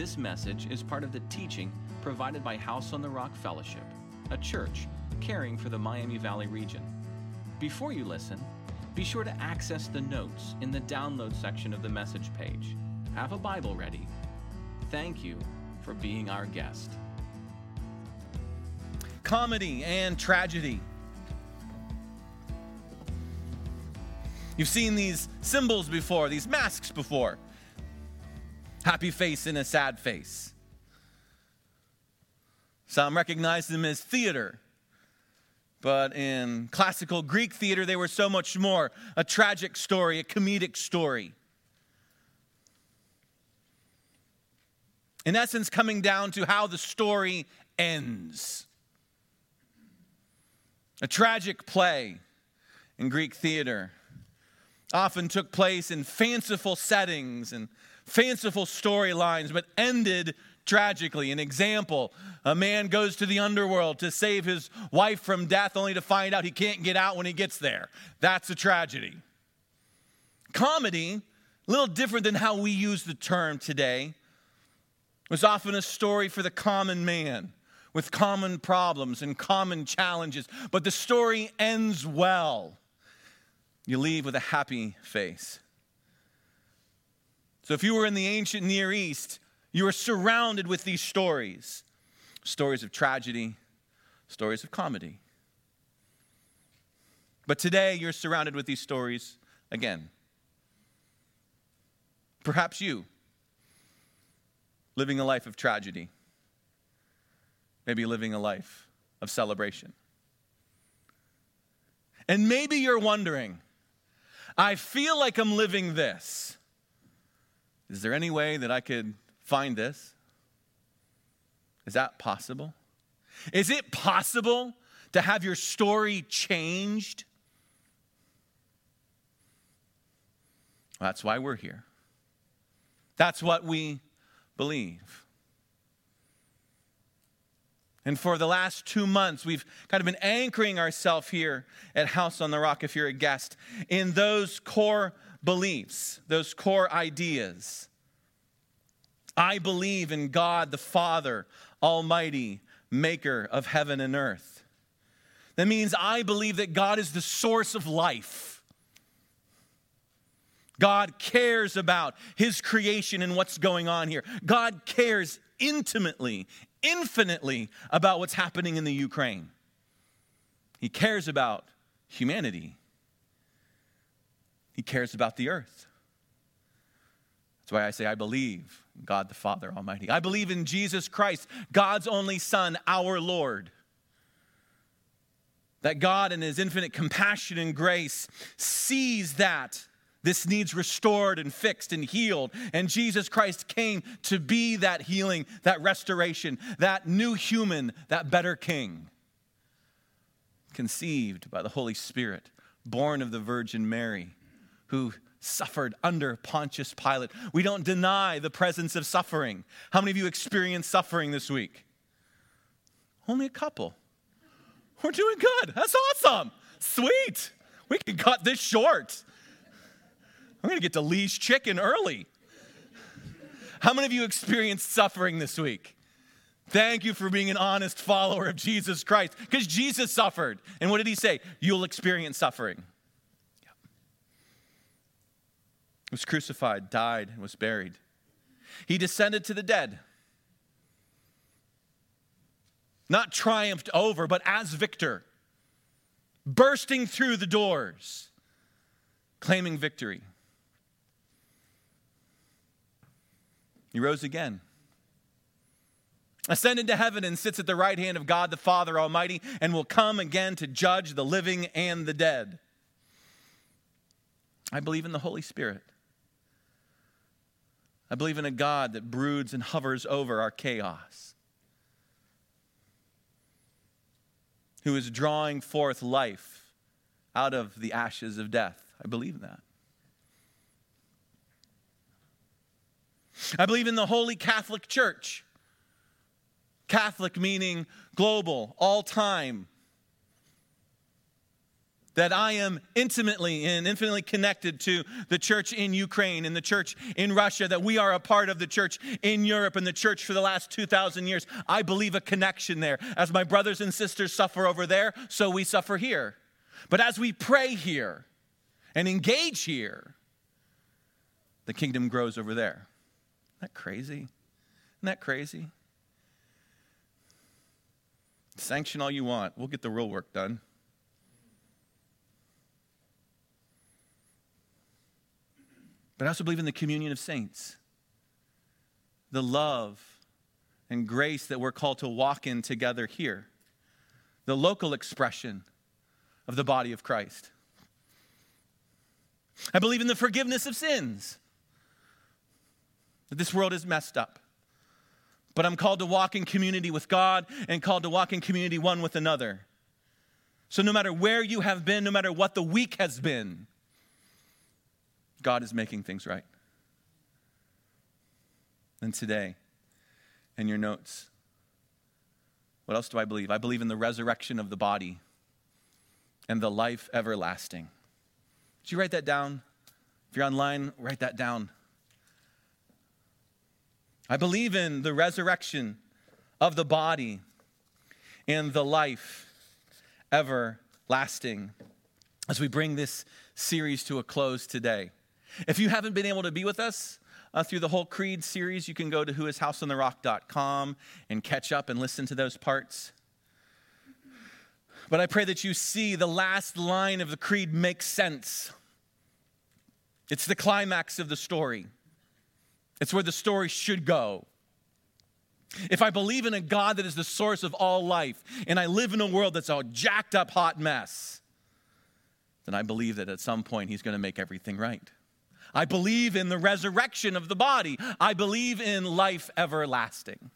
This message is part of the teaching provided by House on the Rock Fellowship, a church caring for the Miami Valley region. Before you listen, be sure to access the notes in the download section of the message page. Have a Bible ready. Thank you for being our guest. Comedy and tragedy. You've seen these symbols before, these masks before. Happy face and a sad face. Some recognize them as theater. But in classical Greek theater, they were so much more a tragic story, a comedic story. In essence, coming down to how the story ends. A tragic play in Greek theater often took place in fanciful settings and fanciful storylines, but ended tragically. An example a man goes to the underworld to save his wife from death, only to find out he can't get out when he gets there. That's a tragedy. Comedy, a little different than how we use the term today, was often a story for the common man with common problems and common challenges, but the story ends well. You leave with a happy face. So, if you were in the ancient Near East, you were surrounded with these stories stories of tragedy, stories of comedy. But today, you're surrounded with these stories again. Perhaps you, living a life of tragedy, maybe living a life of celebration. And maybe you're wondering, I feel like I'm living this. Is there any way that I could find this? Is that possible? Is it possible to have your story changed? Well, that's why we're here. That's what we believe. And for the last two months, we've kind of been anchoring ourselves here at House on the Rock, if you're a guest, in those core beliefs, those core ideas. I believe in God the Father, Almighty, maker of heaven and earth. That means I believe that God is the source of life. God cares about his creation and what's going on here. God cares intimately, infinitely about what's happening in the Ukraine. He cares about humanity. He cares about the earth. That's why I say, I believe God the Father Almighty. I believe in Jesus Christ, God's only Son, our Lord. That God, in His infinite compassion and grace, sees that this needs restored and fixed and healed. And Jesus Christ came to be that healing, that restoration, that new human, that better king. Conceived by the Holy Spirit, born of the Virgin Mary, who suffered under Pontius Pilate. We don't deny the presence of suffering. How many of you experienced suffering this week? Only a couple. We're doing good. That's awesome. Sweet. We can cut this short. I'm going to get to Lee's chicken early. How many of you experienced suffering this week? Thank you for being an honest follower of Jesus Christ because Jesus suffered. And what did he say? You'll experience suffering. Was crucified, died, and was buried. He descended to the dead. Not triumphed over, but as victor, bursting through the doors, claiming victory. He rose again, ascended to heaven, and sits at the right hand of God the Father Almighty, and will come again to judge the living and the dead. I believe in the Holy Spirit. I believe in a God that broods and hovers over our chaos, who is drawing forth life out of the ashes of death. I believe in that. I believe in the Holy Catholic Church. Catholic meaning global, all time. That I am intimately and infinitely connected to the church in Ukraine and the church in Russia, that we are a part of the church in Europe and the church for the last 2,000 years. I believe a connection there. As my brothers and sisters suffer over there, so we suffer here. But as we pray here and engage here, the kingdom grows over there. Isn't that crazy? Isn't that crazy? Sanction all you want. We'll get the real work done. But I also believe in the communion of saints, the love and grace that we're called to walk in together here, the local expression of the body of Christ. I believe in the forgiveness of sins. This world is messed up. But I'm called to walk in community with God and called to walk in community one with another. So no matter where you have been, no matter what the week has been, God is making things right. And today, in your notes, what else do I believe? I believe in the resurrection of the body and the life everlasting. Did you write that down? If you're online, write that down. I believe in the resurrection of the body and the life everlasting as we bring this series to a close today. If you haven't been able to be with us uh, through the whole Creed series, you can go to whoishouseontherock.com and catch up and listen to those parts. But I pray that you see the last line of the Creed makes sense. It's the climax of the story, it's where the story should go. If I believe in a God that is the source of all life, and I live in a world that's a jacked up hot mess, then I believe that at some point He's going to make everything right. I believe in the resurrection of the body. I believe in life everlasting.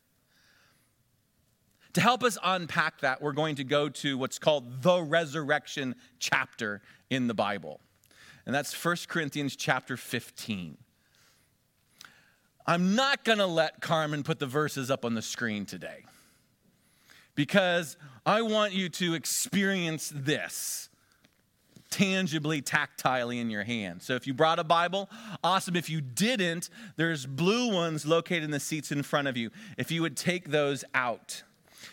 To help us unpack that, we're going to go to what's called the resurrection chapter in the Bible. And that's 1 Corinthians chapter 15. I'm not going to let Carmen put the verses up on the screen today because I want you to experience this tangibly, tactilely in your hand. So if you brought a Bible, awesome. If you didn't, there's blue ones located in the seats in front of you. If you would take those out.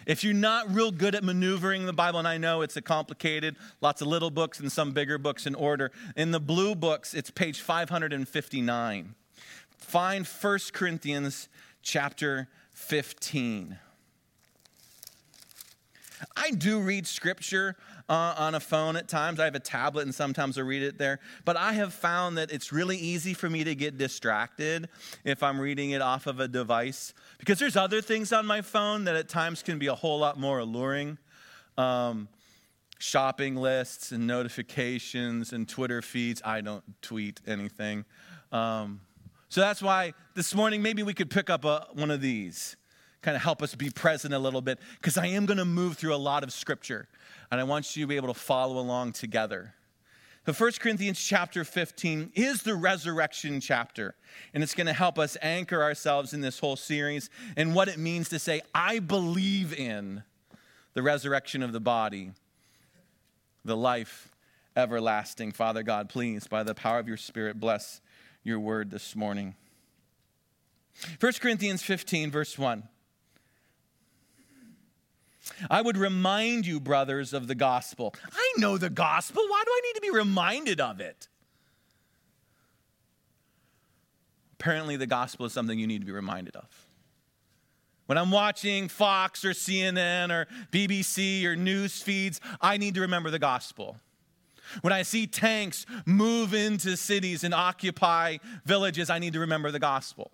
If you're not real good at maneuvering the Bible, and I know it's a complicated, lots of little books and some bigger books in order, in the blue books, it's page 559. Find 1 Corinthians chapter 15. I do read scripture uh, on a phone at times. I have a tablet and sometimes I read it there. But I have found that it's really easy for me to get distracted if I'm reading it off of a device because there's other things on my phone that at times can be a whole lot more alluring. Um, shopping lists and notifications and Twitter feeds. I don't tweet anything. Um, so that's why this morning maybe we could pick up a, one of these kind of help us be present a little bit because I am going to move through a lot of scripture and I want you to be able to follow along together. The 1 Corinthians chapter 15 is the resurrection chapter, and it's going to help us anchor ourselves in this whole series and what it means to say, I believe in the resurrection of the body, the life everlasting. Father God, please, by the power of your Spirit, bless your word this morning. 1 Corinthians 15, verse 1. I would remind you, brothers, of the gospel. I know the gospel. Why do I need to be reminded of it? Apparently, the gospel is something you need to be reminded of. When I'm watching Fox or CNN or BBC or news feeds, I need to remember the gospel. When I see tanks move into cities and occupy villages, I need to remember the gospel.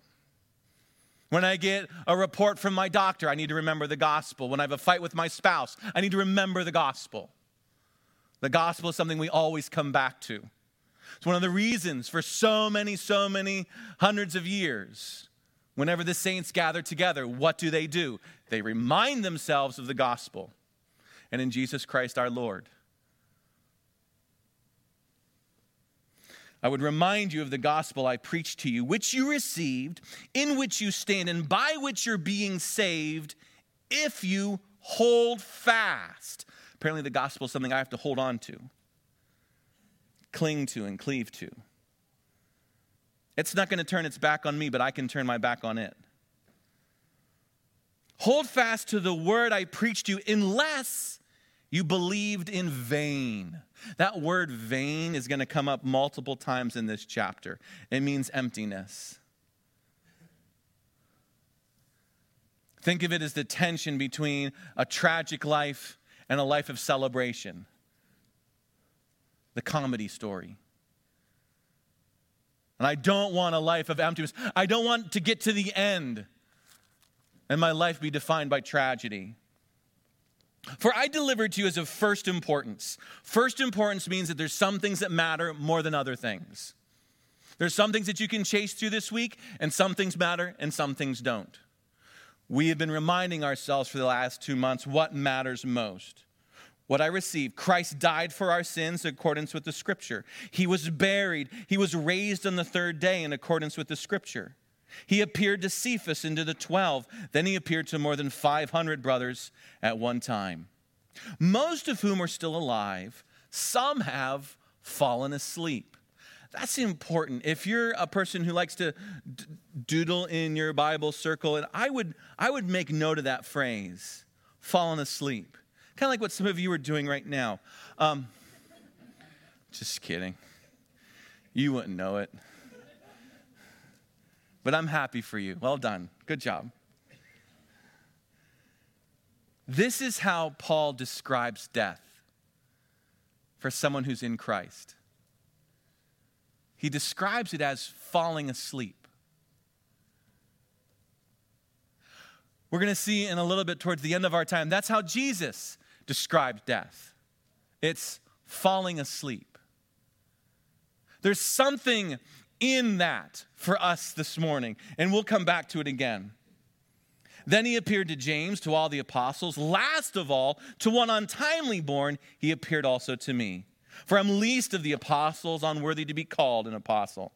When I get a report from my doctor, I need to remember the gospel. When I have a fight with my spouse, I need to remember the gospel. The gospel is something we always come back to. It's one of the reasons for so many, so many hundreds of years. Whenever the saints gather together, what do they do? They remind themselves of the gospel and in Jesus Christ our Lord. I would remind you of the gospel I preached to you, which you received, in which you stand, and by which you're being saved if you hold fast. Apparently, the gospel is something I have to hold on to. cling to and cleave to. It's not going to turn its back on me, but I can turn my back on it. Hold fast to the word I preached to you unless you believed in vain. That word vain is going to come up multiple times in this chapter. It means emptiness. Think of it as the tension between a tragic life and a life of celebration. The comedy story. And I don't want a life of emptiness. I don't want to get to the end and my life be defined by tragedy. For I delivered to you as of first importance. First importance means that there's some things that matter more than other things. There's some things that you can chase through this week, and some things matter and some things don't. We have been reminding ourselves for the last two months what matters most. What I received Christ died for our sins in accordance with the scripture. He was buried. He was raised on the third day in accordance with the scripture. He appeared to Cephas and to the 12. Then he appeared to more than 500 brothers at one time, most of whom are still alive. Some have fallen asleep. That's important. If you're a person who likes to d- doodle in your Bible circle, and I would, I would make note of that phrase, fallen asleep. Kind of like what some of you are doing right now. Um, just kidding. You wouldn't know it but I'm happy for you. Well done. Good job. This is how Paul describes death for someone who's in Christ. He describes it as falling asleep. We're going to see in a little bit towards the end of our time, that's how Jesus described death it's falling asleep. There's something in that for us this morning. And we'll come back to it again. Then he appeared to James, to all the apostles. Last of all, to one untimely born, he appeared also to me. For I'm least of the apostles, unworthy to be called an apostle,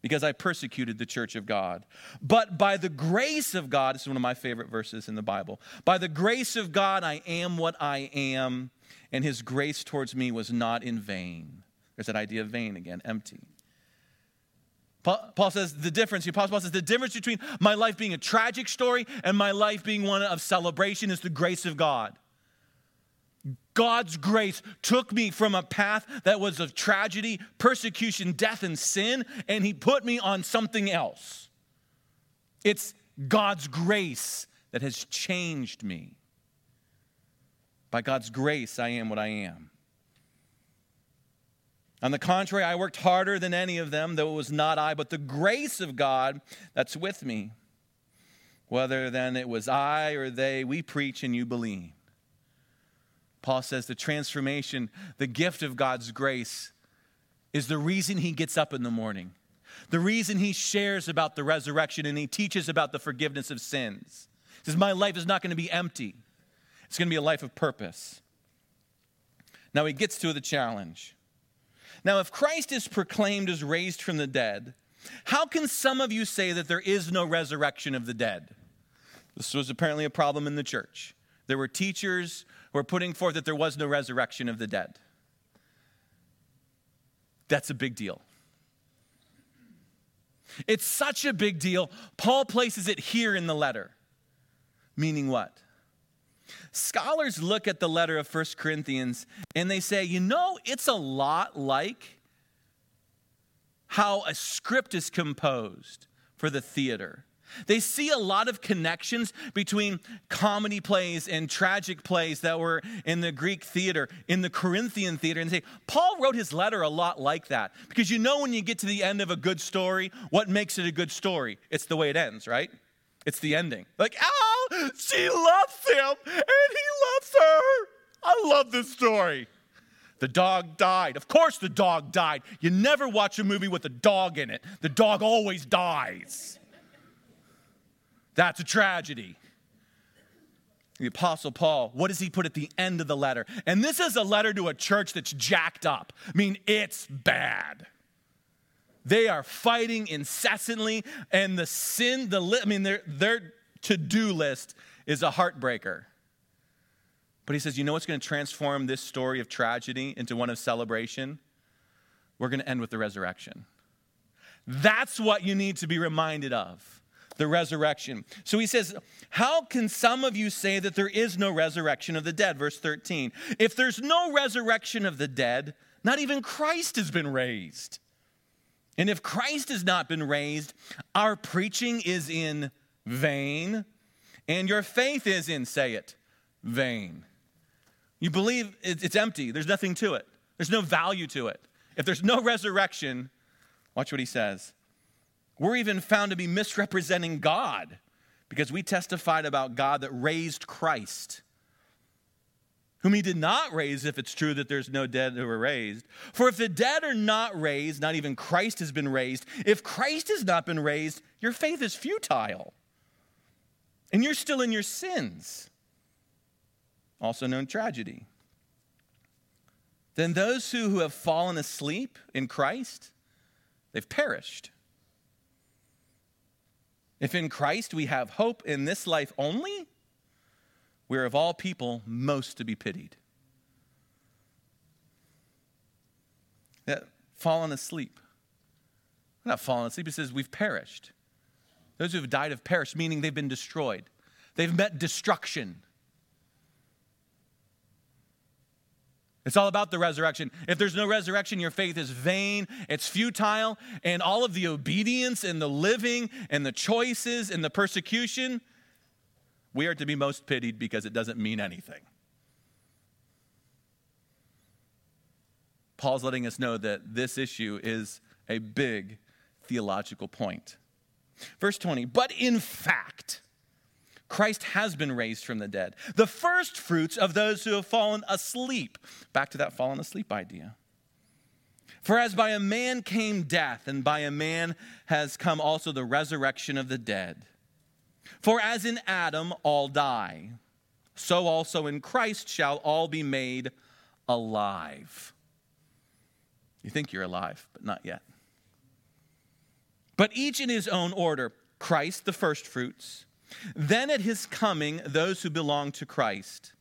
because I persecuted the church of God. But by the grace of God, this is one of my favorite verses in the Bible. By the grace of God, I am what I am, and his grace towards me was not in vain. There's that idea of vain again, empty. Paul says the difference, the Apostle Paul says the difference between my life being a tragic story and my life being one of celebration is the grace of God. God's grace took me from a path that was of tragedy, persecution, death, and sin, and He put me on something else. It's God's grace that has changed me. By God's grace, I am what I am. On the contrary, I worked harder than any of them, though it was not I, but the grace of God that's with me. Whether then it was I or they, we preach and you believe. Paul says the transformation, the gift of God's grace, is the reason he gets up in the morning, the reason he shares about the resurrection and he teaches about the forgiveness of sins. He says, My life is not going to be empty, it's going to be a life of purpose. Now he gets to the challenge. Now, if Christ is proclaimed as raised from the dead, how can some of you say that there is no resurrection of the dead? This was apparently a problem in the church. There were teachers who were putting forth that there was no resurrection of the dead. That's a big deal. It's such a big deal. Paul places it here in the letter. Meaning what? Scholars look at the letter of First Corinthians and they say, you know, it's a lot like how a script is composed for the theater. They see a lot of connections between comedy plays and tragic plays that were in the Greek theater, in the Corinthian theater, and say, Paul wrote his letter a lot like that. Because you know, when you get to the end of a good story, what makes it a good story? It's the way it ends, right? It's the ending. Like, oh, she loves him and he loves her. I love this story. The dog died. Of course, the dog died. You never watch a movie with a dog in it, the dog always dies. That's a tragedy. The Apostle Paul, what does he put at the end of the letter? And this is a letter to a church that's jacked up. I mean, it's bad. They are fighting incessantly, and the sin, the I mean, their, their to do list is a heartbreaker. But he says, you know what's going to transform this story of tragedy into one of celebration? we're going to end with the resurrection. That's what you need to be reminded of the resurrection. So he says, How can some of you say that there is no resurrection of the dead? Verse 13. If there's no resurrection of the dead, not even Christ has been raised. And if Christ has not been raised, our preaching is in vain, and your faith is in, say it, vain. You believe it's empty, there's nothing to it, there's no value to it. If there's no resurrection, watch what he says. We're even found to be misrepresenting God because we testified about God that raised Christ, whom he did not raise if it's true that there's no dead who were raised. For if the dead are not raised, not even Christ has been raised. If Christ has not been raised, your faith is futile. And you're still in your sins, also known tragedy. Then those who, who have fallen asleep in Christ, they've perished. If in Christ we have hope in this life only, we're of all people most to be pitied. That fallen asleep. We're not fallen asleep. It says we've perished. Those who have died have perished, meaning they've been destroyed. They've met destruction. It's all about the resurrection. If there's no resurrection, your faith is vain, it's futile, and all of the obedience and the living and the choices and the persecution, we are to be most pitied because it doesn't mean anything. Paul's letting us know that this issue is a big theological point. Verse 20, but in fact, Christ has been raised from the dead, the first fruits of those who have fallen asleep. Back to that fallen asleep idea. For as by a man came death, and by a man has come also the resurrection of the dead. For as in Adam all die, so also in Christ shall all be made alive. You think you're alive, but not yet. But each in his own order Christ the firstfruits then at his coming, those who belong to Christ.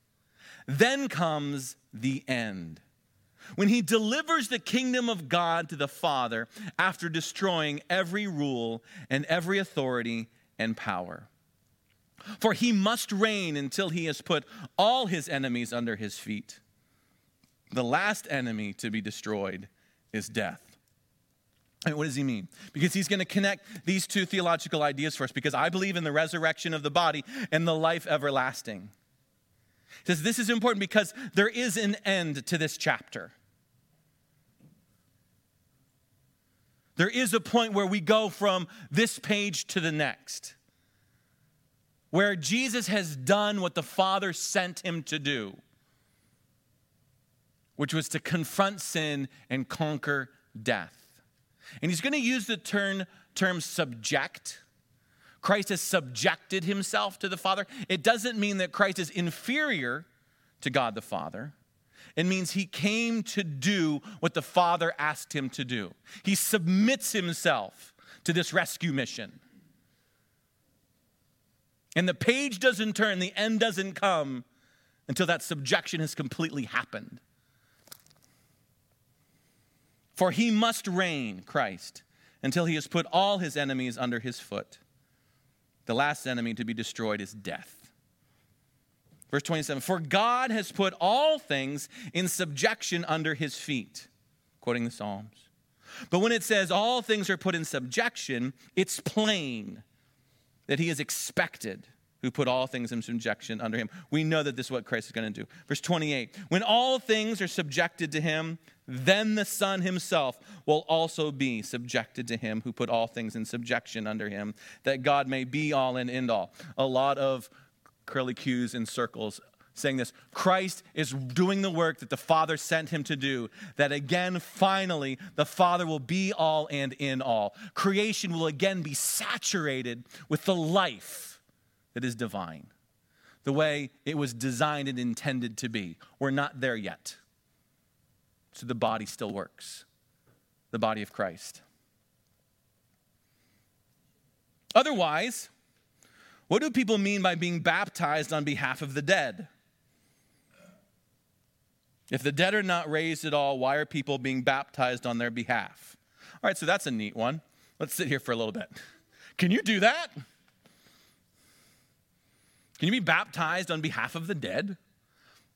Then comes the end. When he delivers the kingdom of God to the Father after destroying every rule and every authority and power. For he must reign until he has put all his enemies under his feet. The last enemy to be destroyed is death. And what does he mean? Because he's going to connect these two theological ideas for us because I believe in the resurrection of the body and the life everlasting. He says this is important because there is an end to this chapter. There is a point where we go from this page to the next, where Jesus has done what the Father sent him to do, which was to confront sin and conquer death. And he's going to use the term, term subject. Christ has subjected himself to the Father. It doesn't mean that Christ is inferior to God the Father. It means he came to do what the Father asked him to do. He submits himself to this rescue mission. And the page doesn't turn, the end doesn't come until that subjection has completely happened. For he must reign, Christ, until he has put all his enemies under his foot. The last enemy to be destroyed is death. Verse 27 For God has put all things in subjection under his feet, quoting the Psalms. But when it says all things are put in subjection, it's plain that he is expected who put all things in subjection under him. We know that this is what Christ is going to do. Verse 28 When all things are subjected to him, then the Son himself will also be subjected to him who put all things in subjection under him, that God may be all and end all. A lot of curly cues in circles saying this Christ is doing the work that the Father sent him to do, that again, finally, the Father will be all and in all. Creation will again be saturated with the life that is divine, the way it was designed and intended to be. We're not there yet. So the body still works, the body of Christ. Otherwise, what do people mean by being baptized on behalf of the dead? If the dead are not raised at all, why are people being baptized on their behalf? All right, so that's a neat one. Let's sit here for a little bit. Can you do that? Can you be baptized on behalf of the dead?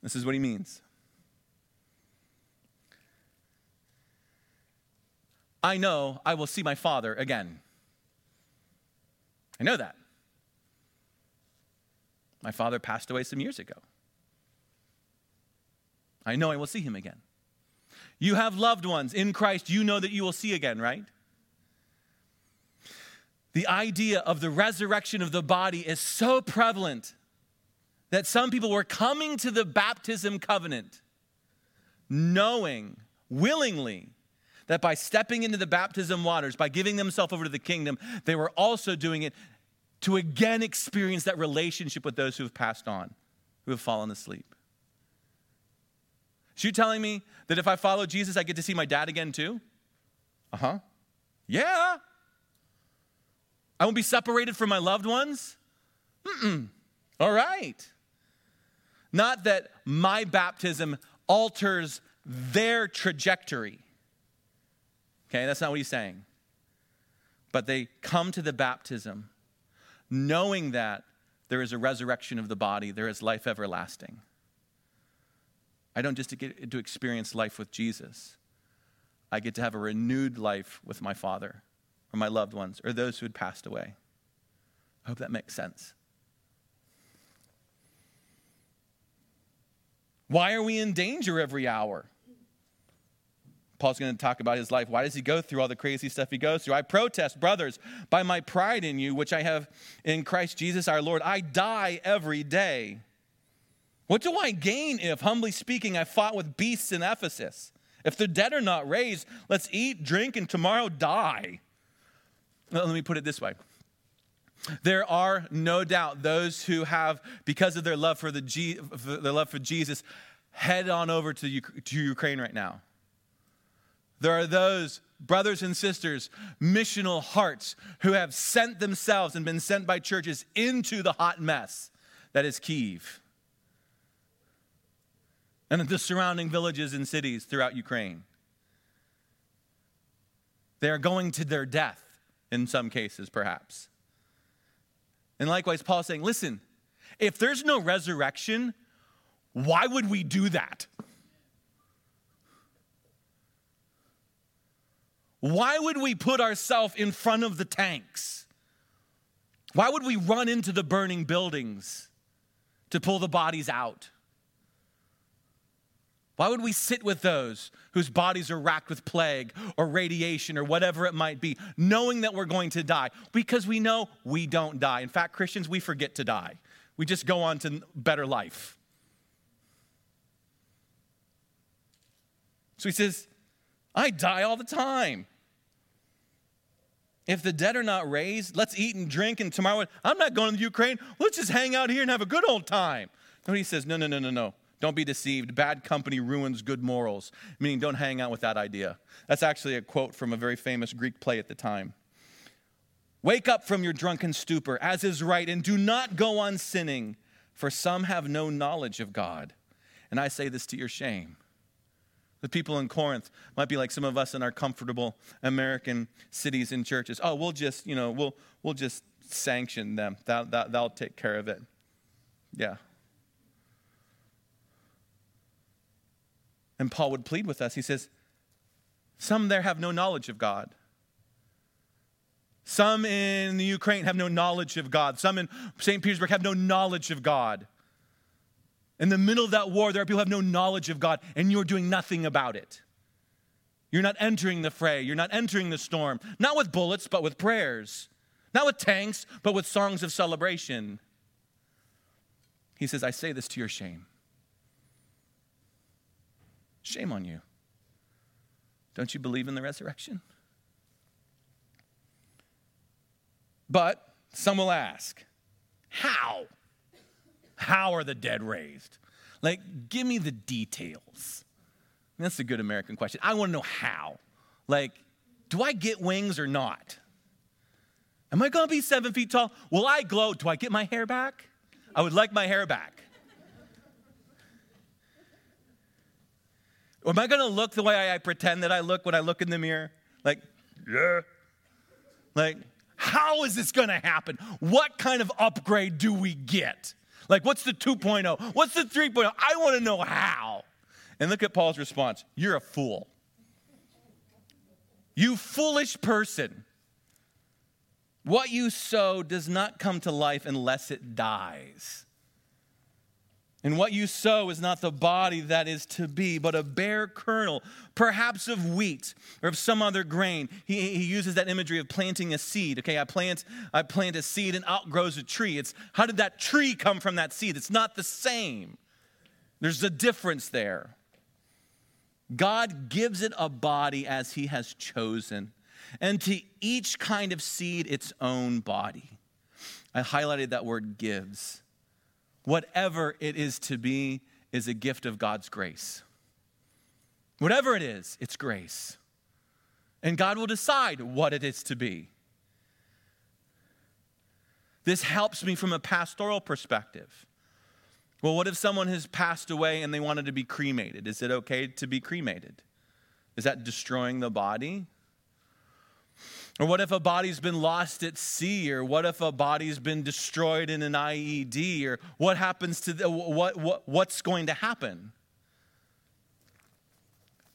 This is what he means. I know I will see my father again. I know that. My father passed away some years ago. I know I will see him again. You have loved ones in Christ you know that you will see again, right? The idea of the resurrection of the body is so prevalent that some people were coming to the baptism covenant knowing willingly that by stepping into the baptism waters, by giving themselves over to the kingdom, they were also doing it to again experience that relationship with those who have passed on, who have fallen asleep. So you telling me that if I follow Jesus, I get to see my dad again too? Uh huh. Yeah. I won't be separated from my loved ones? Mm-mm. All right. Not that my baptism alters their trajectory. Okay, that's not what he's saying. But they come to the baptism knowing that there is a resurrection of the body, there is life everlasting. I don't just get to experience life with Jesus, I get to have a renewed life with my Father or my loved ones or those who had passed away. I hope that makes sense. Why are we in danger every hour? Paul's going to talk about his life. Why does he go through all the crazy stuff he goes through? I protest, brothers, by my pride in you, which I have in Christ Jesus our Lord. I die every day. What do I gain if, humbly speaking, I fought with beasts in Ephesus? If the dead are not raised, let's eat, drink, and tomorrow die. Let me put it this way. There are no doubt those who have, because of their love for, the their love for Jesus, head on over to, to Ukraine right now. There are those brothers and sisters, missional hearts, who have sent themselves and been sent by churches into the hot mess that is Kiev and the surrounding villages and cities throughout Ukraine. They are going to their death in some cases, perhaps. And likewise, Paul saying, listen, if there's no resurrection, why would we do that? Why would we put ourselves in front of the tanks? Why would we run into the burning buildings to pull the bodies out? Why would we sit with those whose bodies are racked with plague or radiation or whatever it might be, knowing that we're going to die? Because we know we don't die. In fact, Christians, we forget to die, we just go on to better life. So he says, I die all the time. If the dead are not raised, let's eat and drink, and tomorrow, I'm not going to the Ukraine. Let's just hang out here and have a good old time. No, he says, no, no, no, no, no. Don't be deceived. Bad company ruins good morals, meaning don't hang out with that idea. That's actually a quote from a very famous Greek play at the time. Wake up from your drunken stupor, as is right, and do not go on sinning, for some have no knowledge of God. And I say this to your shame. The people in Corinth might be like some of us in our comfortable American cities and churches. Oh, we'll just, you know, we'll, we'll just sanction them. That, that, that'll take care of it. Yeah. And Paul would plead with us. He says, Some there have no knowledge of God. Some in the Ukraine have no knowledge of God. Some in St. Petersburg have no knowledge of God. In the middle of that war, there are people who have no knowledge of God, and you're doing nothing about it. You're not entering the fray. You're not entering the storm. Not with bullets, but with prayers. Not with tanks, but with songs of celebration. He says, I say this to your shame. Shame on you. Don't you believe in the resurrection? But some will ask, how? How are the dead raised? Like, give me the details. That's a good American question. I want to know how. Like, do I get wings or not? Am I going to be seven feet tall? Will I glow? Do I get my hair back? I would like my hair back. Am I going to look the way I pretend that I look when I look in the mirror? Like, yeah. Like, how is this going to happen? What kind of upgrade do we get? Like, what's the 2.0? What's the 3.0? I want to know how. And look at Paul's response You're a fool. You foolish person. What you sow does not come to life unless it dies. And what you sow is not the body that is to be, but a bare kernel, perhaps of wheat or of some other grain. He, he uses that imagery of planting a seed. Okay, I plant, I plant a seed and out grows a tree. It's how did that tree come from that seed? It's not the same. There's a difference there. God gives it a body as He has chosen, and to each kind of seed its own body. I highlighted that word gives. Whatever it is to be is a gift of God's grace. Whatever it is, it's grace. And God will decide what it is to be. This helps me from a pastoral perspective. Well, what if someone has passed away and they wanted to be cremated? Is it okay to be cremated? Is that destroying the body? Or what if a body's been lost at sea? Or what if a body's been destroyed in an IED? Or what happens to the, what, what, what's going to happen?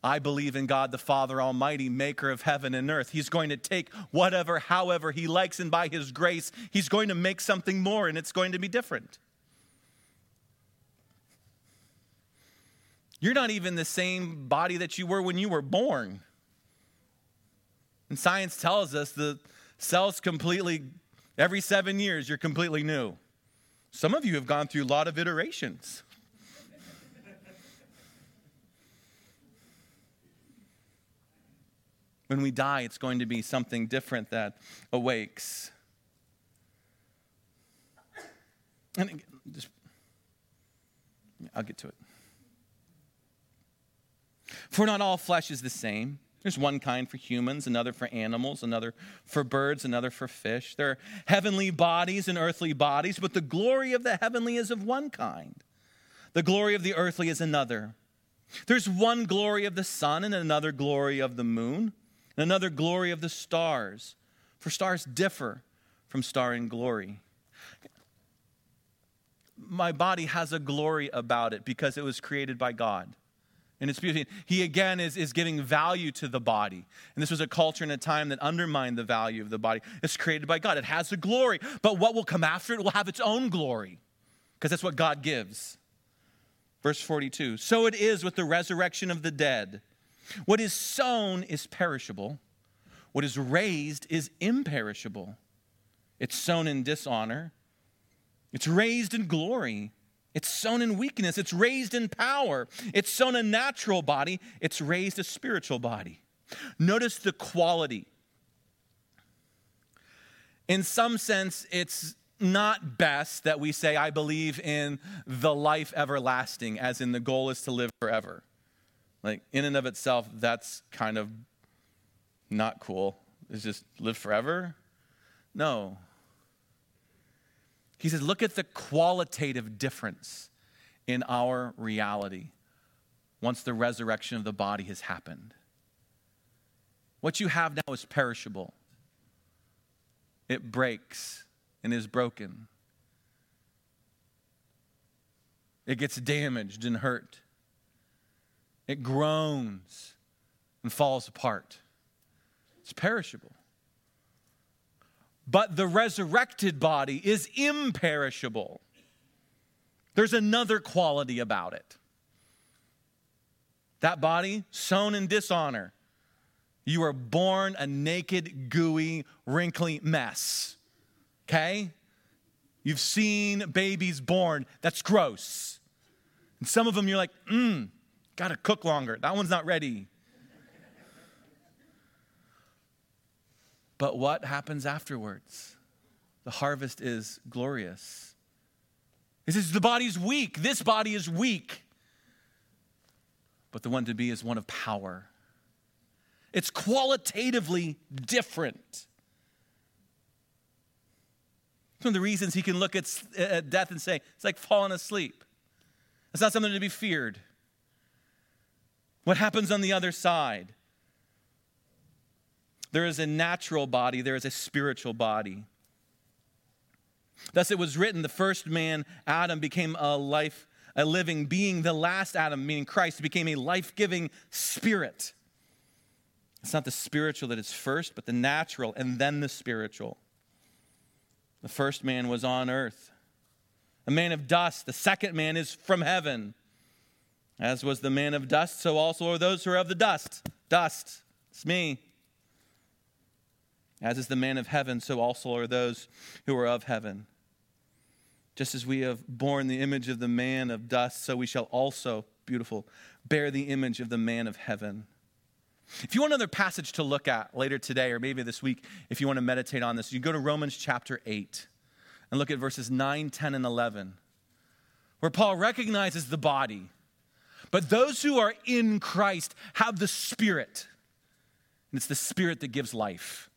I believe in God the Father Almighty, maker of heaven and earth. He's going to take whatever, however He likes, and by His grace, He's going to make something more, and it's going to be different. You're not even the same body that you were when you were born. And science tells us the cells completely, every seven years, you're completely new. Some of you have gone through a lot of iterations. when we die, it's going to be something different that awakes. And just, I'll get to it. For not all flesh is the same. There's one kind for humans, another for animals, another for birds, another for fish. There are heavenly bodies and earthly bodies, but the glory of the heavenly is of one kind. The glory of the earthly is another. There's one glory of the sun and another glory of the moon, and another glory of the stars. For stars differ from star in glory. My body has a glory about it because it was created by God in its beauty. He again is, is giving value to the body. And this was a culture and a time that undermined the value of the body. It's created by God, it has a glory. But what will come after it will have its own glory because that's what God gives. Verse 42 So it is with the resurrection of the dead. What is sown is perishable, what is raised is imperishable. It's sown in dishonor, it's raised in glory. It's sown in weakness. It's raised in power. It's sown a natural body. It's raised a spiritual body. Notice the quality. In some sense, it's not best that we say, I believe in the life everlasting, as in the goal is to live forever. Like, in and of itself, that's kind of not cool. It's just live forever? No. He says, look at the qualitative difference in our reality once the resurrection of the body has happened. What you have now is perishable, it breaks and is broken, it gets damaged and hurt, it groans and falls apart. It's perishable. But the resurrected body is imperishable. There's another quality about it. That body, sown in dishonor, you are born a naked, gooey, wrinkly mess. Okay? You've seen babies born. That's gross. And some of them you're like, mmm, gotta cook longer. That one's not ready. But what happens afterwards? The harvest is glorious. He says, The body's weak. This body is weak. But the one to be is one of power. It's qualitatively different. It's one of the reasons he can look at, at death and say, it's like falling asleep. It's not something to be feared. What happens on the other side? There is a natural body, there is a spiritual body. Thus it was written the first man, Adam, became a life, a living being. The last Adam, meaning Christ, became a life giving spirit. It's not the spiritual that is first, but the natural and then the spiritual. The first man was on earth, a man of dust. The second man is from heaven. As was the man of dust, so also are those who are of the dust. Dust. It's me. As is the man of heaven, so also are those who are of heaven. Just as we have borne the image of the man of dust, so we shall also, beautiful, bear the image of the man of heaven. If you want another passage to look at later today or maybe this week, if you want to meditate on this, you go to Romans chapter 8 and look at verses 9, 10, and 11, where Paul recognizes the body. But those who are in Christ have the Spirit, and it's the Spirit that gives life.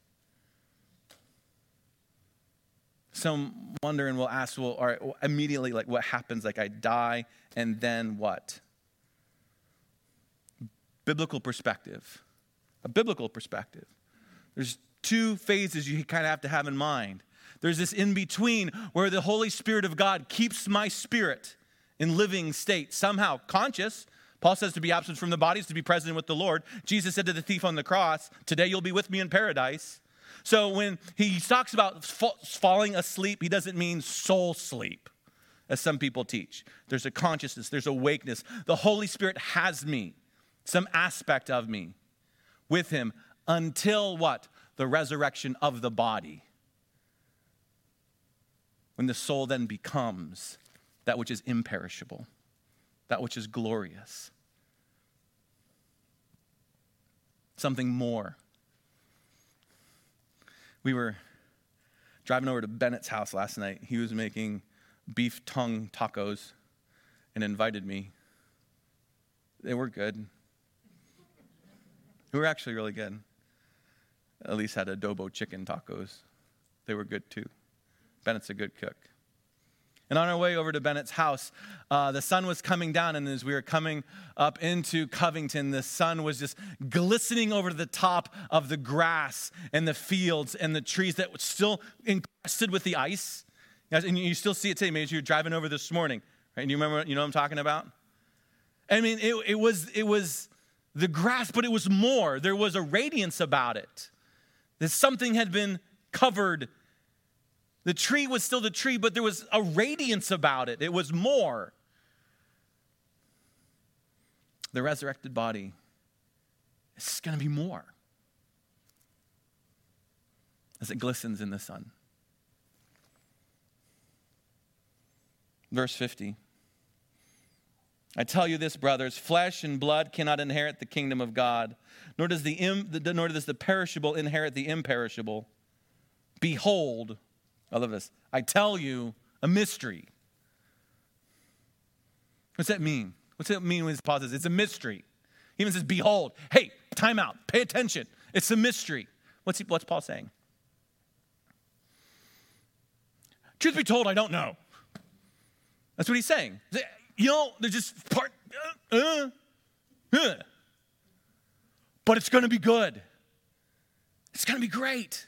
Some wonder and will ask, well, all right, well, immediately, like, what happens? Like, I die, and then what? Biblical perspective. A biblical perspective. There's two phases you kind of have to have in mind. There's this in between where the Holy Spirit of God keeps my spirit in living state, somehow conscious. Paul says to be absent from the body is to be present with the Lord. Jesus said to the thief on the cross, Today you'll be with me in paradise. So when he talks about falling asleep, he doesn't mean soul sleep, as some people teach. There's a consciousness, there's awakeness. The Holy Spirit has me, some aspect of me with him until what? The resurrection of the body. When the soul then becomes that which is imperishable, that which is glorious, something more we were driving over to Bennett's house last night. He was making beef tongue tacos and invited me. They were good. They were actually really good. Elise had adobo chicken tacos. They were good too. Bennett's a good cook. And on our way over to Bennett's house, uh, the sun was coming down, and as we were coming up into Covington, the sun was just glistening over the top of the grass and the fields and the trees that were still encrusted with the ice. And you still see it today. Maybe you're driving over this morning, right? And you remember, you know what I'm talking about? I mean, it, it was it was the grass, but it was more. There was a radiance about it. That something had been covered the tree was still the tree, but there was a radiance about it. It was more. The resurrected body is going to be more as it glistens in the sun. Verse 50. I tell you this, brothers flesh and blood cannot inherit the kingdom of God, nor does the, nor does the perishable inherit the imperishable. Behold, I love this. I tell you a mystery. What's that mean? What's that mean when he pauses? It's a mystery. He even says, Behold, hey, time out, pay attention. It's a mystery. What's, he, what's Paul saying? Truth be told, I don't know. That's what he's saying. You know, they're just part, uh, uh, uh. but it's going to be good. It's going to be great.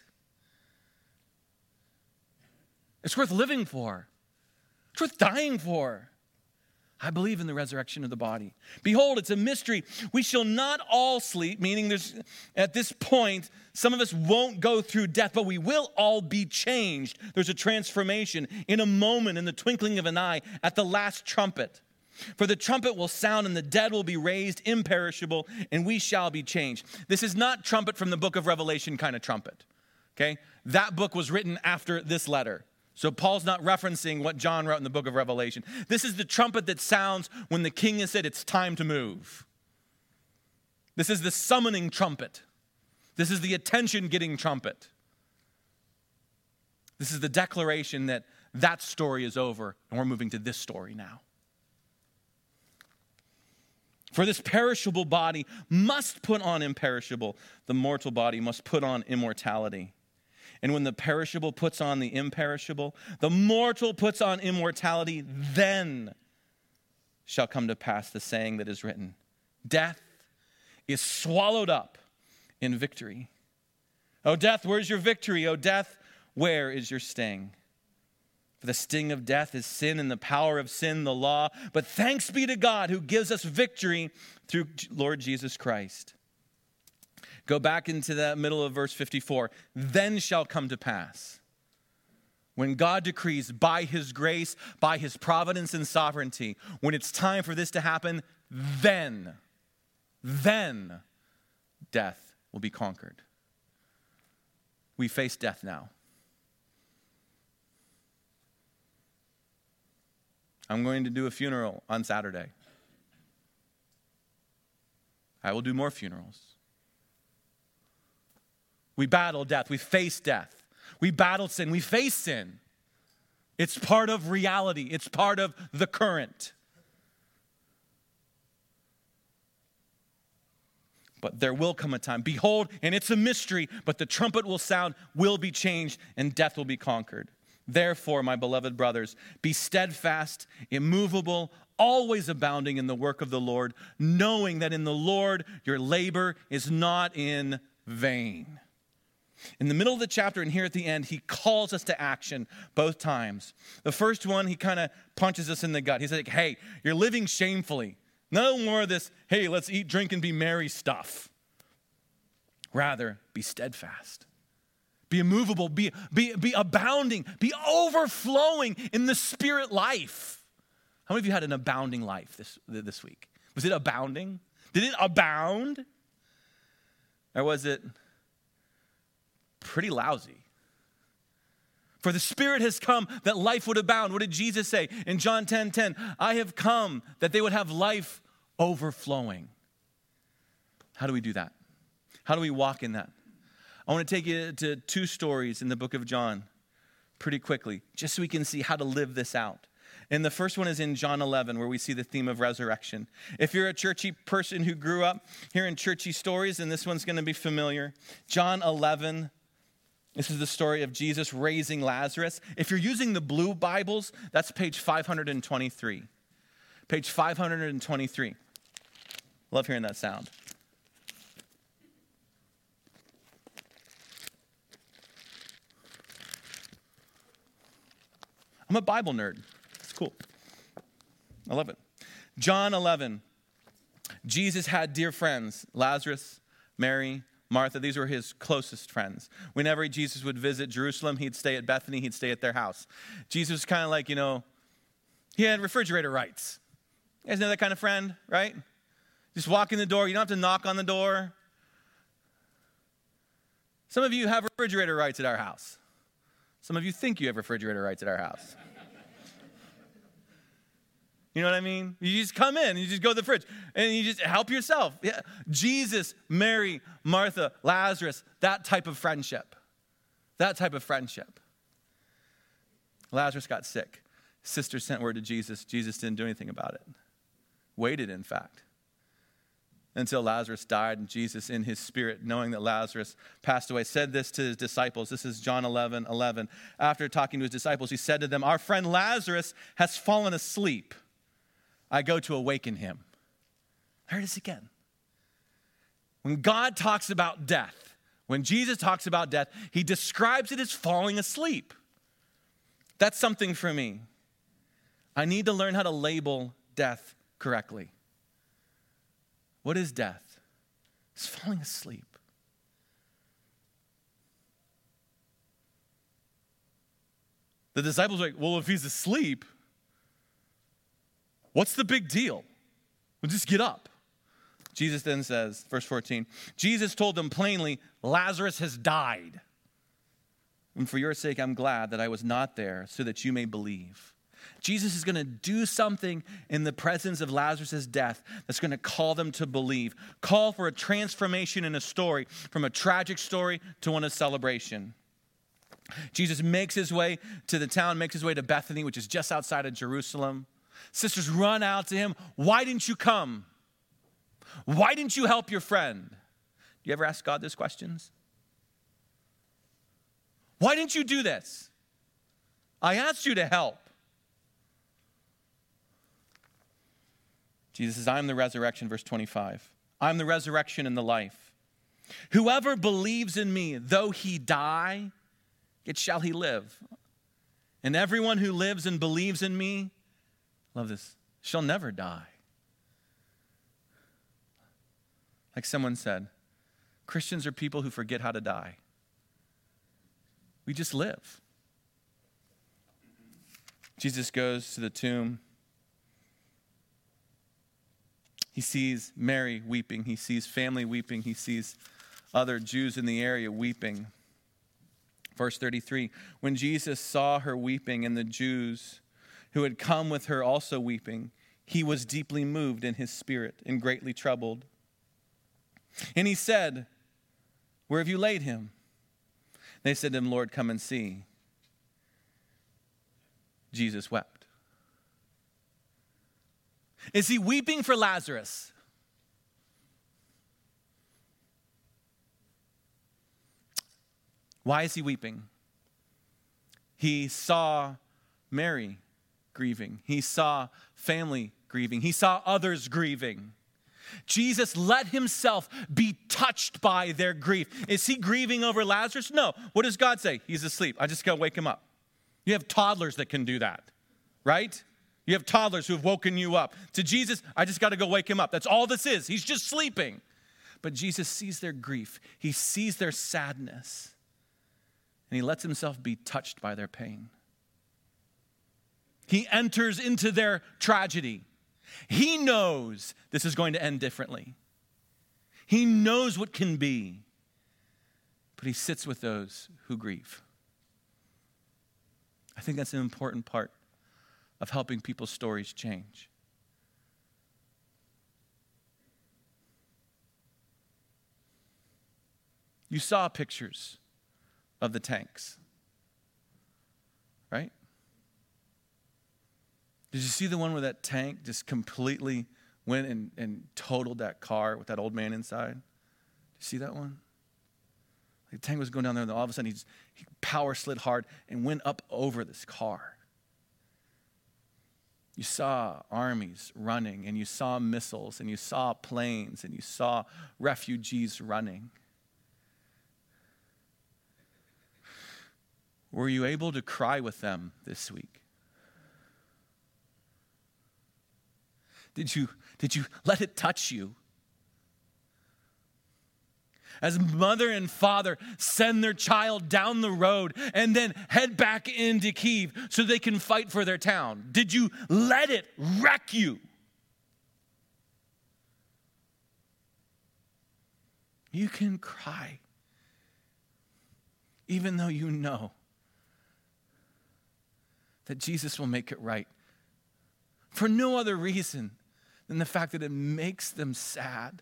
It's worth living for, it's worth dying for. I believe in the resurrection of the body. Behold, it's a mystery. We shall not all sleep, meaning there's at this point, some of us won't go through death, but we will all be changed. There's a transformation in a moment, in the twinkling of an eye, at the last trumpet. For the trumpet will sound, and the dead will be raised imperishable, and we shall be changed. This is not trumpet from the book of Revelation kind of trumpet. Okay? That book was written after this letter. So Paul's not referencing what John wrote in the book of Revelation. This is the trumpet that sounds when the king has said it's time to move. This is the summoning trumpet. This is the attention getting trumpet. This is the declaration that that story is over and we're moving to this story now. For this perishable body must put on imperishable, the mortal body must put on immortality. And when the perishable puts on the imperishable, the mortal puts on immortality, then shall come to pass the saying that is written Death is swallowed up in victory. O death, where's your victory? O death, where is your sting? For the sting of death is sin, and the power of sin, the law. But thanks be to God who gives us victory through Lord Jesus Christ. Go back into the middle of verse 54. Then shall come to pass when God decrees by his grace, by his providence and sovereignty, when it's time for this to happen, then, then death will be conquered. We face death now. I'm going to do a funeral on Saturday. I will do more funerals. We battle death, we face death. We battle sin, we face sin. It's part of reality, it's part of the current. But there will come a time. Behold, and it's a mystery, but the trumpet will sound, will be changed, and death will be conquered. Therefore, my beloved brothers, be steadfast, immovable, always abounding in the work of the Lord, knowing that in the Lord your labor is not in vain. In the middle of the chapter and here at the end, he calls us to action both times. The first one, he kind of punches us in the gut. He's like, hey, you're living shamefully. No more of this, hey, let's eat, drink, and be merry stuff. Rather, be steadfast. Be immovable, be, be, be abounding, be overflowing in the spirit life. How many of you had an abounding life this, this week? Was it abounding? Did it abound? Or was it pretty lousy. For the Spirit has come that life would abound. What did Jesus say in John 10 10? I have come that they would have life overflowing. How do we do that? How do we walk in that? I want to take you to two stories in the book of John pretty quickly, just so we can see how to live this out. And the first one is in John 11, where we see the theme of resurrection. If you're a churchy person who grew up hearing churchy stories, then this one's going to be familiar. John 11, this is the story of Jesus raising Lazarus. If you're using the blue Bibles, that's page 523. Page 523. Love hearing that sound. I'm a Bible nerd. It's cool. I love it. John 11. Jesus had dear friends, Lazarus, Mary, Martha, these were his closest friends. Whenever Jesus would visit Jerusalem, he'd stay at Bethany, he'd stay at their house. Jesus was kind of like, you know, he had refrigerator rights. You guys know that kind of friend, right? Just walk in the door, you don't have to knock on the door. Some of you have refrigerator rights at our house. Some of you think you have refrigerator rights at our house. You know what I mean? You just come in, you just go to the fridge, and you just help yourself. Yeah. Jesus, Mary, Martha, Lazarus, that type of friendship. That type of friendship. Lazarus got sick. Sister sent word to Jesus. Jesus didn't do anything about it. Waited, in fact, until Lazarus died. And Jesus, in his spirit, knowing that Lazarus passed away, said this to his disciples. This is John 11 11. After talking to his disciples, he said to them, Our friend Lazarus has fallen asleep I go to awaken him. There it is again. When God talks about death, when Jesus talks about death, he describes it as falling asleep. That's something for me. I need to learn how to label death correctly. What is death? It's falling asleep. The disciples are like, well, if he's asleep, What's the big deal? Well, just get up. Jesus then says, verse 14, Jesus told them plainly, Lazarus has died. And for your sake, I'm glad that I was not there so that you may believe. Jesus is going to do something in the presence of Lazarus' death that's going to call them to believe, call for a transformation in a story from a tragic story to one of celebration. Jesus makes his way to the town, makes his way to Bethany, which is just outside of Jerusalem. Sisters run out to him. Why didn't you come? Why didn't you help your friend? Do you ever ask God those questions? Why didn't you do this? I asked you to help. Jesus says, I am the resurrection, verse 25. I'm the resurrection and the life. Whoever believes in me, though he die, yet shall he live. And everyone who lives and believes in me, love this, She'll never die. Like someone said, Christians are people who forget how to die. We just live. Jesus goes to the tomb. He sees Mary weeping. He sees family weeping. He sees other Jews in the area weeping. Verse 33 When Jesus saw her weeping and the Jews who had come with her also weeping, he was deeply moved in his spirit and greatly troubled. And he said, Where have you laid him? They said to him, Lord, come and see. Jesus wept. Is he weeping for Lazarus? Why is he weeping? He saw Mary grieving, he saw family grieving, he saw others grieving. Jesus let himself be touched by their grief. Is he grieving over Lazarus? No. What does God say? He's asleep. I just got to wake him up. You have toddlers that can do that, right? You have toddlers who have woken you up. To Jesus, I just got to go wake him up. That's all this is. He's just sleeping. But Jesus sees their grief, he sees their sadness, and he lets himself be touched by their pain. He enters into their tragedy. He knows this is going to end differently. He knows what can be, but he sits with those who grieve. I think that's an important part of helping people's stories change. You saw pictures of the tanks, right? Did you see the one where that tank just completely went and, and totaled that car with that old man inside? Did you see that one? The tank was going down there, and all of a sudden he, just, he power slid hard and went up over this car. You saw armies running, and you saw missiles, and you saw planes, and you saw refugees running. Were you able to cry with them this week? Did you, did you let it touch you? As mother and father send their child down the road and then head back into Kiev so they can fight for their town, did you let it wreck you? You can cry, even though you know that Jesus will make it right for no other reason than the fact that it makes them sad.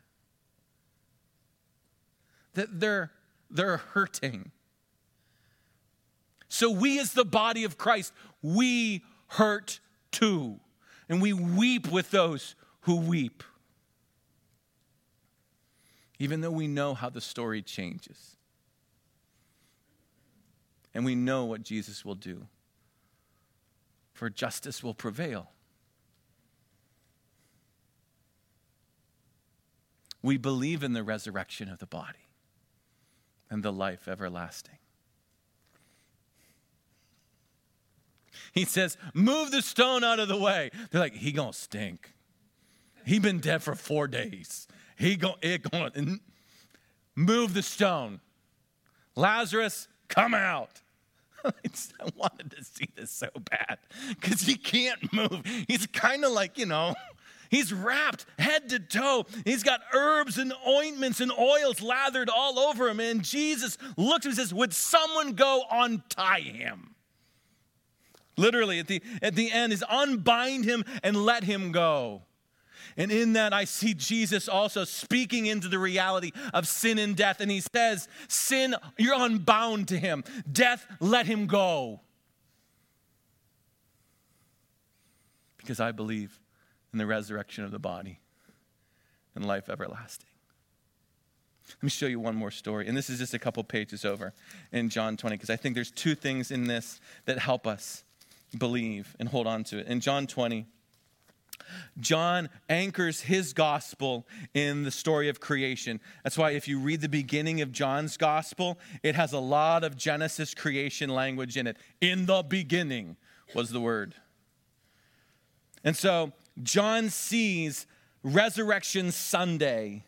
That they're, they're hurting. So, we as the body of Christ, we hurt too. And we weep with those who weep. Even though we know how the story changes. And we know what Jesus will do. For justice will prevail. We believe in the resurrection of the body and the life everlasting. He says, "Move the stone out of the way." They're like, "He gonna stink. He been dead for four days. He going it going move the stone. Lazarus, come out." I wanted to see this so bad because he can't move. He's kind of like you know He's wrapped head to toe. He's got herbs and ointments and oils lathered all over him. And Jesus looks and says, Would someone go untie him? Literally, at the, at the end, is unbind him and let him go. And in that, I see Jesus also speaking into the reality of sin and death. And he says, Sin, you're unbound to him. Death, let him go. Because I believe and the resurrection of the body and life everlasting. Let me show you one more story. And this is just a couple pages over in John 20, because I think there's two things in this that help us believe and hold on to it. In John 20, John anchors his gospel in the story of creation. That's why, if you read the beginning of John's gospel, it has a lot of Genesis creation language in it. In the beginning was the word. And so, John sees Resurrection Sunday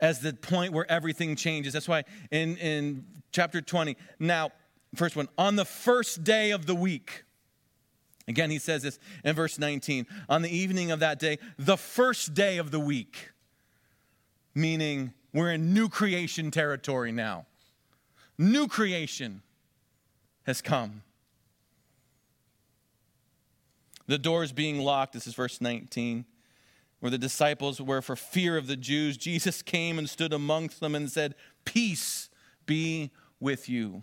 as the point where everything changes. That's why in, in chapter 20, now, first one, on the first day of the week, Again, he says this in verse 19. On the evening of that day, the first day of the week, meaning we're in new creation territory now. New creation has come. The doors being locked, this is verse 19, where the disciples were for fear of the Jews. Jesus came and stood amongst them and said, Peace be with you.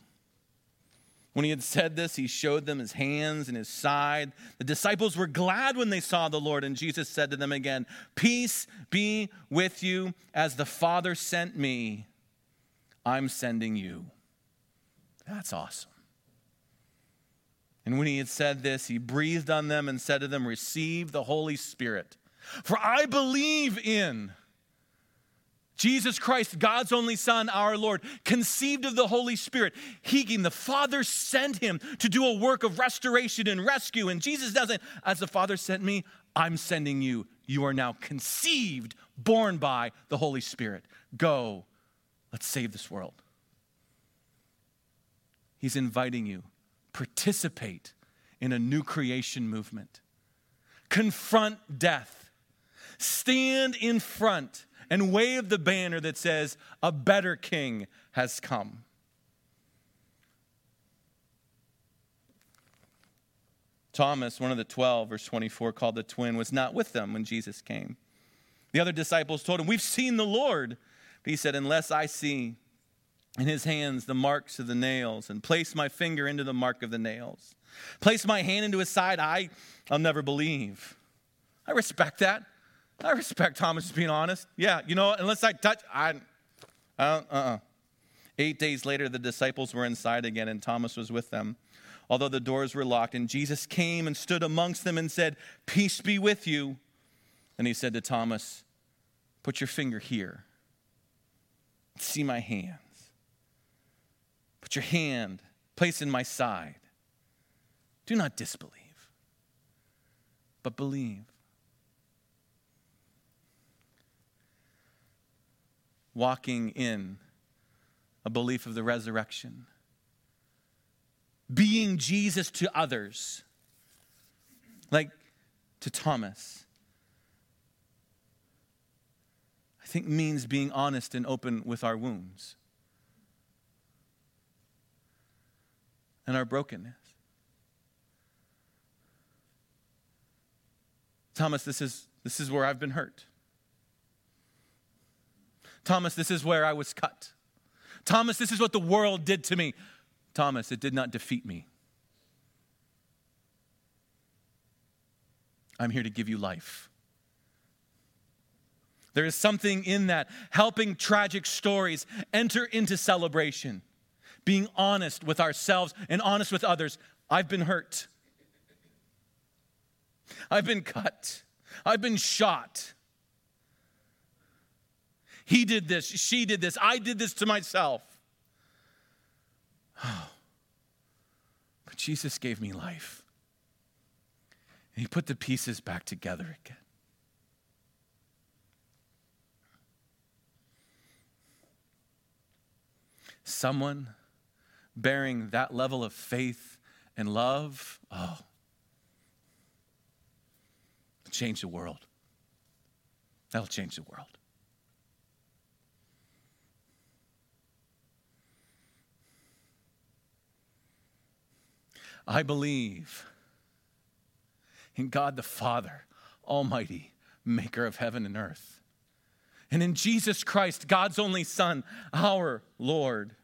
When he had said this, he showed them his hands and his side. The disciples were glad when they saw the Lord, and Jesus said to them again, Peace be with you, as the Father sent me, I'm sending you. That's awesome. And when he had said this, he breathed on them and said to them, Receive the Holy Spirit. For I believe in Jesus Christ, God's only Son, our Lord, conceived of the Holy Spirit. He the Father sent him to do a work of restoration and rescue. And Jesus doesn't, as the Father sent me, I'm sending you. You are now conceived, born by the Holy Spirit. Go, let's save this world. He's inviting you, participate in a new creation movement, confront death, stand in front and wave the banner that says, A better king has come. Thomas, one of the twelve, verse 24, called the twin, was not with them when Jesus came. The other disciples told him, We've seen the Lord. But he said, Unless I see in his hands the marks of the nails and place my finger into the mark of the nails, place my hand into his side, I, I'll never believe. I respect that. I respect Thomas being honest. Yeah, you know, unless I touch, I, uh uh-uh. Eight days later, the disciples were inside again, and Thomas was with them, although the doors were locked. And Jesus came and stood amongst them and said, Peace be with you. And he said to Thomas, Put your finger here. See my hands. Put your hand, place in my side. Do not disbelieve, but believe. walking in a belief of the resurrection, being Jesus to others, like to Thomas. I think means being honest and open with our wounds and our brokenness. Thomas, this is, this is where I've been hurt. Thomas, this is where I was cut. Thomas, this is what the world did to me. Thomas, it did not defeat me. I'm here to give you life. There is something in that, helping tragic stories enter into celebration, being honest with ourselves and honest with others. I've been hurt. I've been cut. I've been shot. He did this. She did this. I did this to myself. Oh. But Jesus gave me life. And He put the pieces back together again. Someone bearing that level of faith and love, oh, change the world. That'll change the world. I believe in God the Father, Almighty, maker of heaven and earth, and in Jesus Christ, God's only Son, our Lord,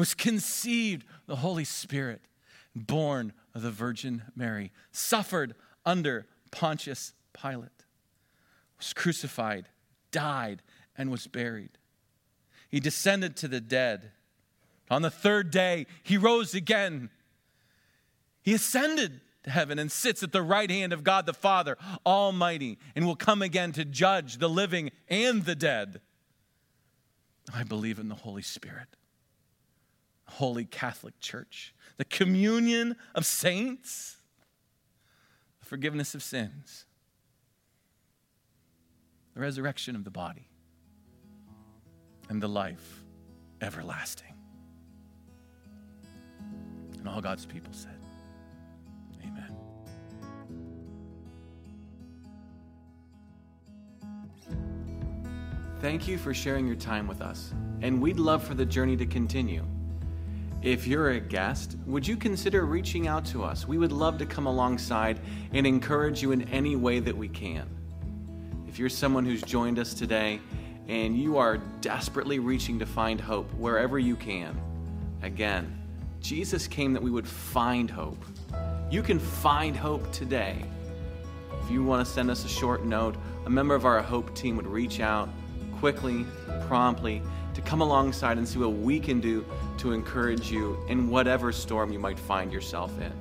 was conceived the Holy Spirit, born of the Virgin Mary, suffered under Pontius Pilate, was crucified, died, and was buried. He descended to the dead. On the third day, he rose again he ascended to heaven and sits at the right hand of God the Father Almighty and will come again to judge the living and the dead. I believe in the Holy Spirit, Holy Catholic Church, the communion of saints, the forgiveness of sins, the resurrection of the body, and the life everlasting. And all God's people said, Amen. Thank you for sharing your time with us, and we'd love for the journey to continue. If you're a guest, would you consider reaching out to us? We would love to come alongside and encourage you in any way that we can. If you're someone who's joined us today and you are desperately reaching to find hope wherever you can, again, Jesus came that we would find hope. You can find hope today. If you want to send us a short note, a member of our Hope team would reach out quickly, promptly, to come alongside and see what we can do to encourage you in whatever storm you might find yourself in.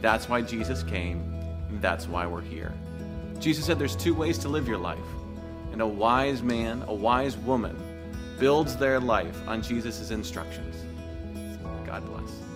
That's why Jesus came, and that's why we're here. Jesus said there's two ways to live your life, and a wise man, a wise woman, builds their life on Jesus' instructions. God bless.